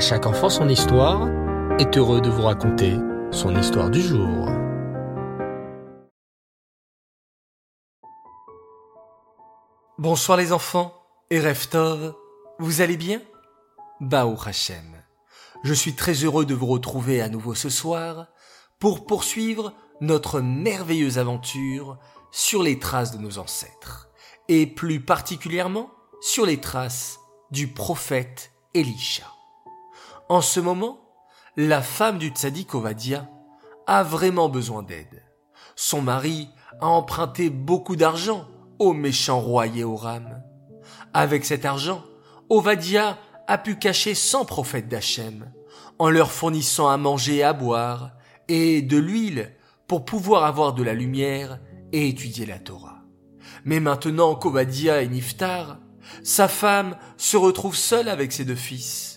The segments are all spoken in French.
Chaque enfant son histoire est heureux de vous raconter son histoire du jour. Bonsoir les enfants et Reftov, vous allez bien? Baou Hachem. Je suis très heureux de vous retrouver à nouveau ce soir pour poursuivre notre merveilleuse aventure sur les traces de nos ancêtres et plus particulièrement sur les traces du prophète Elisha. En ce moment, la femme du tzaddik Ovadia a vraiment besoin d'aide. Son mari a emprunté beaucoup d'argent au méchant roi Yehoram. Avec cet argent, Ovadia a pu cacher 100 prophètes d'Hachem en leur fournissant à manger et à boire et de l'huile pour pouvoir avoir de la lumière et étudier la Torah. Mais maintenant qu'Ovadia est Niftar, sa femme se retrouve seule avec ses deux fils.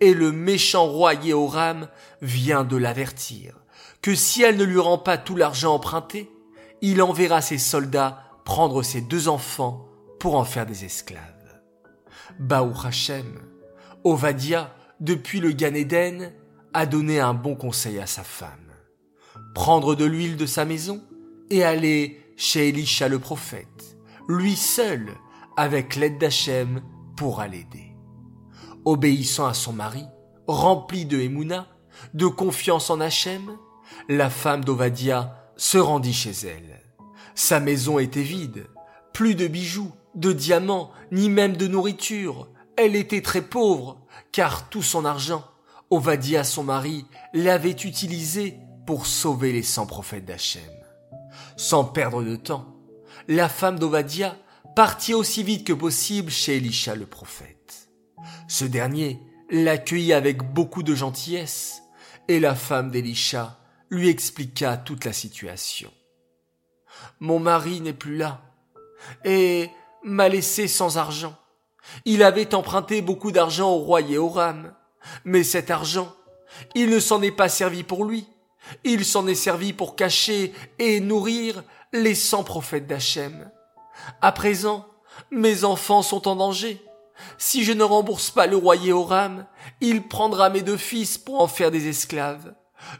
Et le méchant roi Yehoram vient de l'avertir que si elle ne lui rend pas tout l'argent emprunté, il enverra ses soldats prendre ses deux enfants pour en faire des esclaves. Baou Hashem, Ovadia, depuis le Gan Eden, a donné un bon conseil à sa femme. Prendre de l'huile de sa maison et aller chez Elisha le prophète, lui seul avec l'aide d'Hachem, pourra l'aider. Obéissant à son mari, rempli de Emouna, de confiance en Hachem, la femme d'Ovadia se rendit chez elle. Sa maison était vide, plus de bijoux, de diamants, ni même de nourriture. Elle était très pauvre, car tout son argent, Ovadia son mari, l'avait utilisé pour sauver les cent prophètes d'Hachem. Sans perdre de temps, la femme d'Ovadia partit aussi vite que possible chez Elisha le prophète. Ce dernier l'accueillit avec beaucoup de gentillesse, et la femme d'Elisha lui expliqua toute la situation. Mon mari n'est plus là, et m'a laissé sans argent. Il avait emprunté beaucoup d'argent au roi Yehoram, mais cet argent, il ne s'en est pas servi pour lui, il s'en est servi pour cacher et nourrir les cent prophètes d'Hachem. À présent, mes enfants sont en danger. Si je ne rembourse pas le roi Yehoram, il prendra mes deux fils pour en faire des esclaves.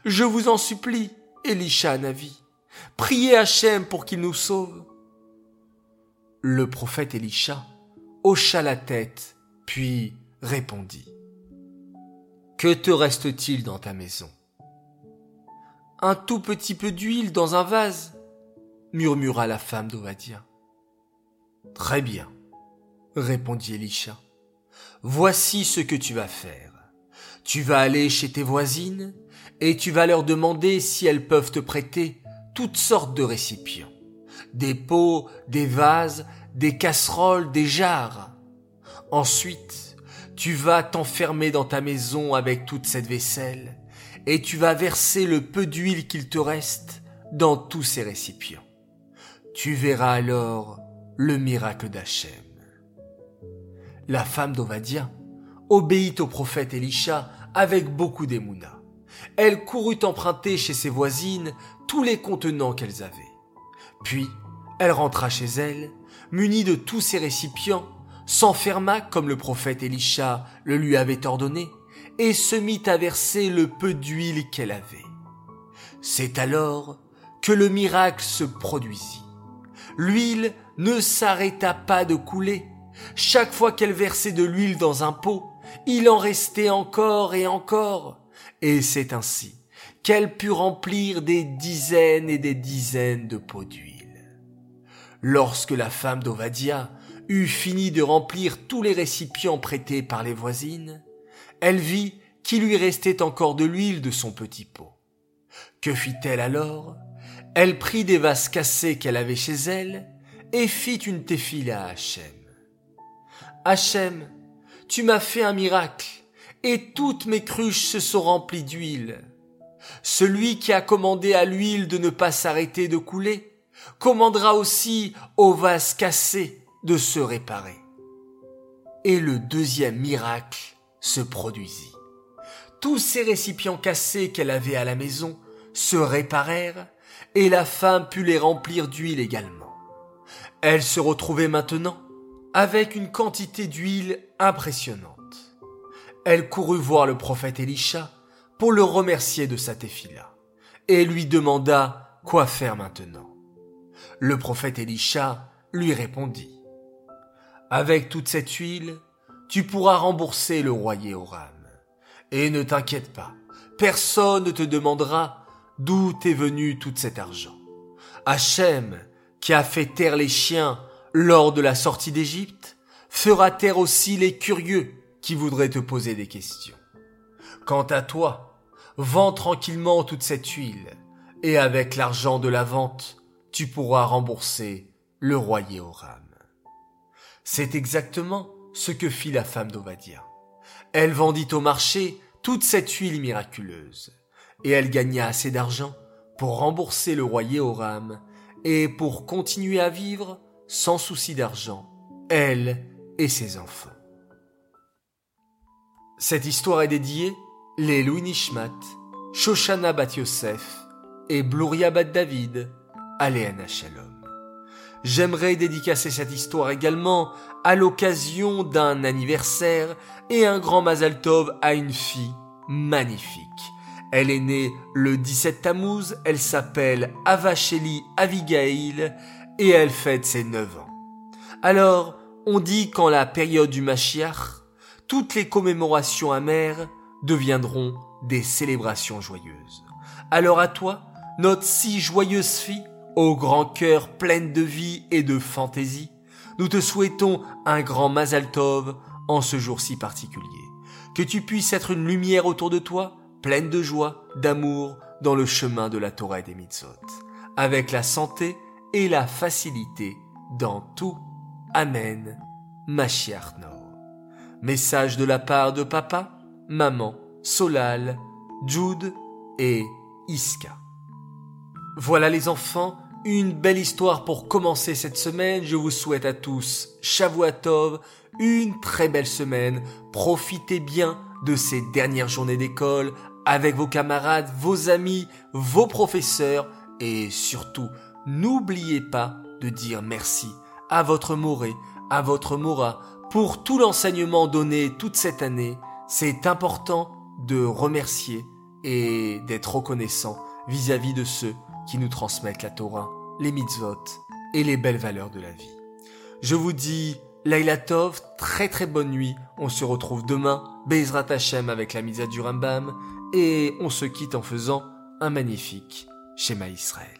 Je vous en supplie, Elisha Navi. Priez Hachem pour qu'il nous sauve. Le prophète Elisha hocha la tête, puis répondit. Que te reste-t-il dans ta maison? Un tout petit peu d'huile dans un vase, murmura la femme d'Ovadia. Très bien, répondit Elisha. Voici ce que tu vas faire. Tu vas aller chez tes voisines et tu vas leur demander si elles peuvent te prêter toutes sortes de récipients. Des pots, des vases, des casseroles, des jarres. Ensuite, tu vas t'enfermer dans ta maison avec toute cette vaisselle et tu vas verser le peu d'huile qu'il te reste dans tous ces récipients. Tu verras alors le miracle d'Hachem. La femme d'Ovadia obéit au prophète Elisha avec beaucoup d'émouna. Elle courut emprunter chez ses voisines tous les contenants qu'elles avaient. Puis, elle rentra chez elle, munie de tous ses récipients, s'enferma comme le prophète Elisha le lui avait ordonné, et se mit à verser le peu d'huile qu'elle avait. C'est alors que le miracle se produisit. L'huile ne s'arrêta pas de couler. Chaque fois qu'elle versait de l'huile dans un pot, il en restait encore et encore. Et c'est ainsi qu'elle put remplir des dizaines et des dizaines de pots d'huile. Lorsque la femme d'Ovadia eut fini de remplir tous les récipients prêtés par les voisines, elle vit qu'il lui restait encore de l'huile de son petit pot. Que fit-elle alors? Elle prit des vases cassés qu'elle avait chez elle et fit une téfile à Hachem. Hachem, tu m'as fait un miracle, et toutes mes cruches se sont remplies d'huile. Celui qui a commandé à l'huile de ne pas s'arrêter de couler, commandera aussi aux vases cassés de se réparer. Et le deuxième miracle se produisit. Tous ces récipients cassés qu'elle avait à la maison se réparèrent, et la femme put les remplir d'huile également. Elle se retrouvait maintenant avec une quantité d'huile impressionnante. elle courut voir le prophète Elisha pour le remercier de sa téfila et lui demanda quoi faire maintenant? Le prophète Elisha lui répondit Avec toute cette huile, tu pourras rembourser le roi Yehoram. Et ne t'inquiète pas, personne ne te demandera d'où t'est venu tout cet argent. Hachem, qui a fait taire les chiens lors de la sortie d'Égypte, fera taire aussi les curieux qui voudraient te poser des questions. Quant à toi, vends tranquillement toute cette huile, et avec l'argent de la vente, tu pourras rembourser le roi Yehoram. C'est exactement ce que fit la femme d'Ovadia. Elle vendit au marché toute cette huile miraculeuse, et elle gagna assez d'argent pour rembourser le roi Yehoram et pour continuer à vivre sans souci d'argent, elle et ses enfants. Cette histoire est dédiée les Louis Nishmat, Shoshana Bat Yosef et Bluria Bat David, Aléana Shalom. J'aimerais dédicacer cette histoire également à l'occasion d'un anniversaire et un grand Mazal Tov à une fille magnifique. Elle est née le 17 Tammuz, elle s'appelle Avacheli Avigail et elle fête ses 9 ans. Alors, on dit qu'en la période du Mashiach, toutes les commémorations amères deviendront des célébrations joyeuses. Alors à toi, notre si joyeuse fille, au grand cœur pleine de vie et de fantaisie, nous te souhaitons un grand Mazal Tov en ce jour si particulier. Que tu puisses être une lumière autour de toi, pleine de joie, d'amour, dans le chemin de la Torah et des mitzvot, avec la santé et la facilité dans tout. Amen. Mashiach Message de la part de papa, maman, Solal, Jude et Iska. Voilà les enfants, une belle histoire pour commencer cette semaine. Je vous souhaite à tous Shavuatov, une très belle semaine. Profitez bien de ces dernières journées d'école avec vos camarades, vos amis, vos professeurs et surtout, n'oubliez pas de dire merci à votre Moré, à votre Mora pour tout l'enseignement donné toute cette année. C'est important de remercier et d'être reconnaissant vis-à-vis de ceux qui nous transmettent la Torah, les mitzvot et les belles valeurs de la vie. Je vous dis Laila Tov, très très bonne nuit. On se retrouve demain, Bezrat Hashem avec la Misa du Rambam, et on se quitte en faisant un magnifique schéma Israël.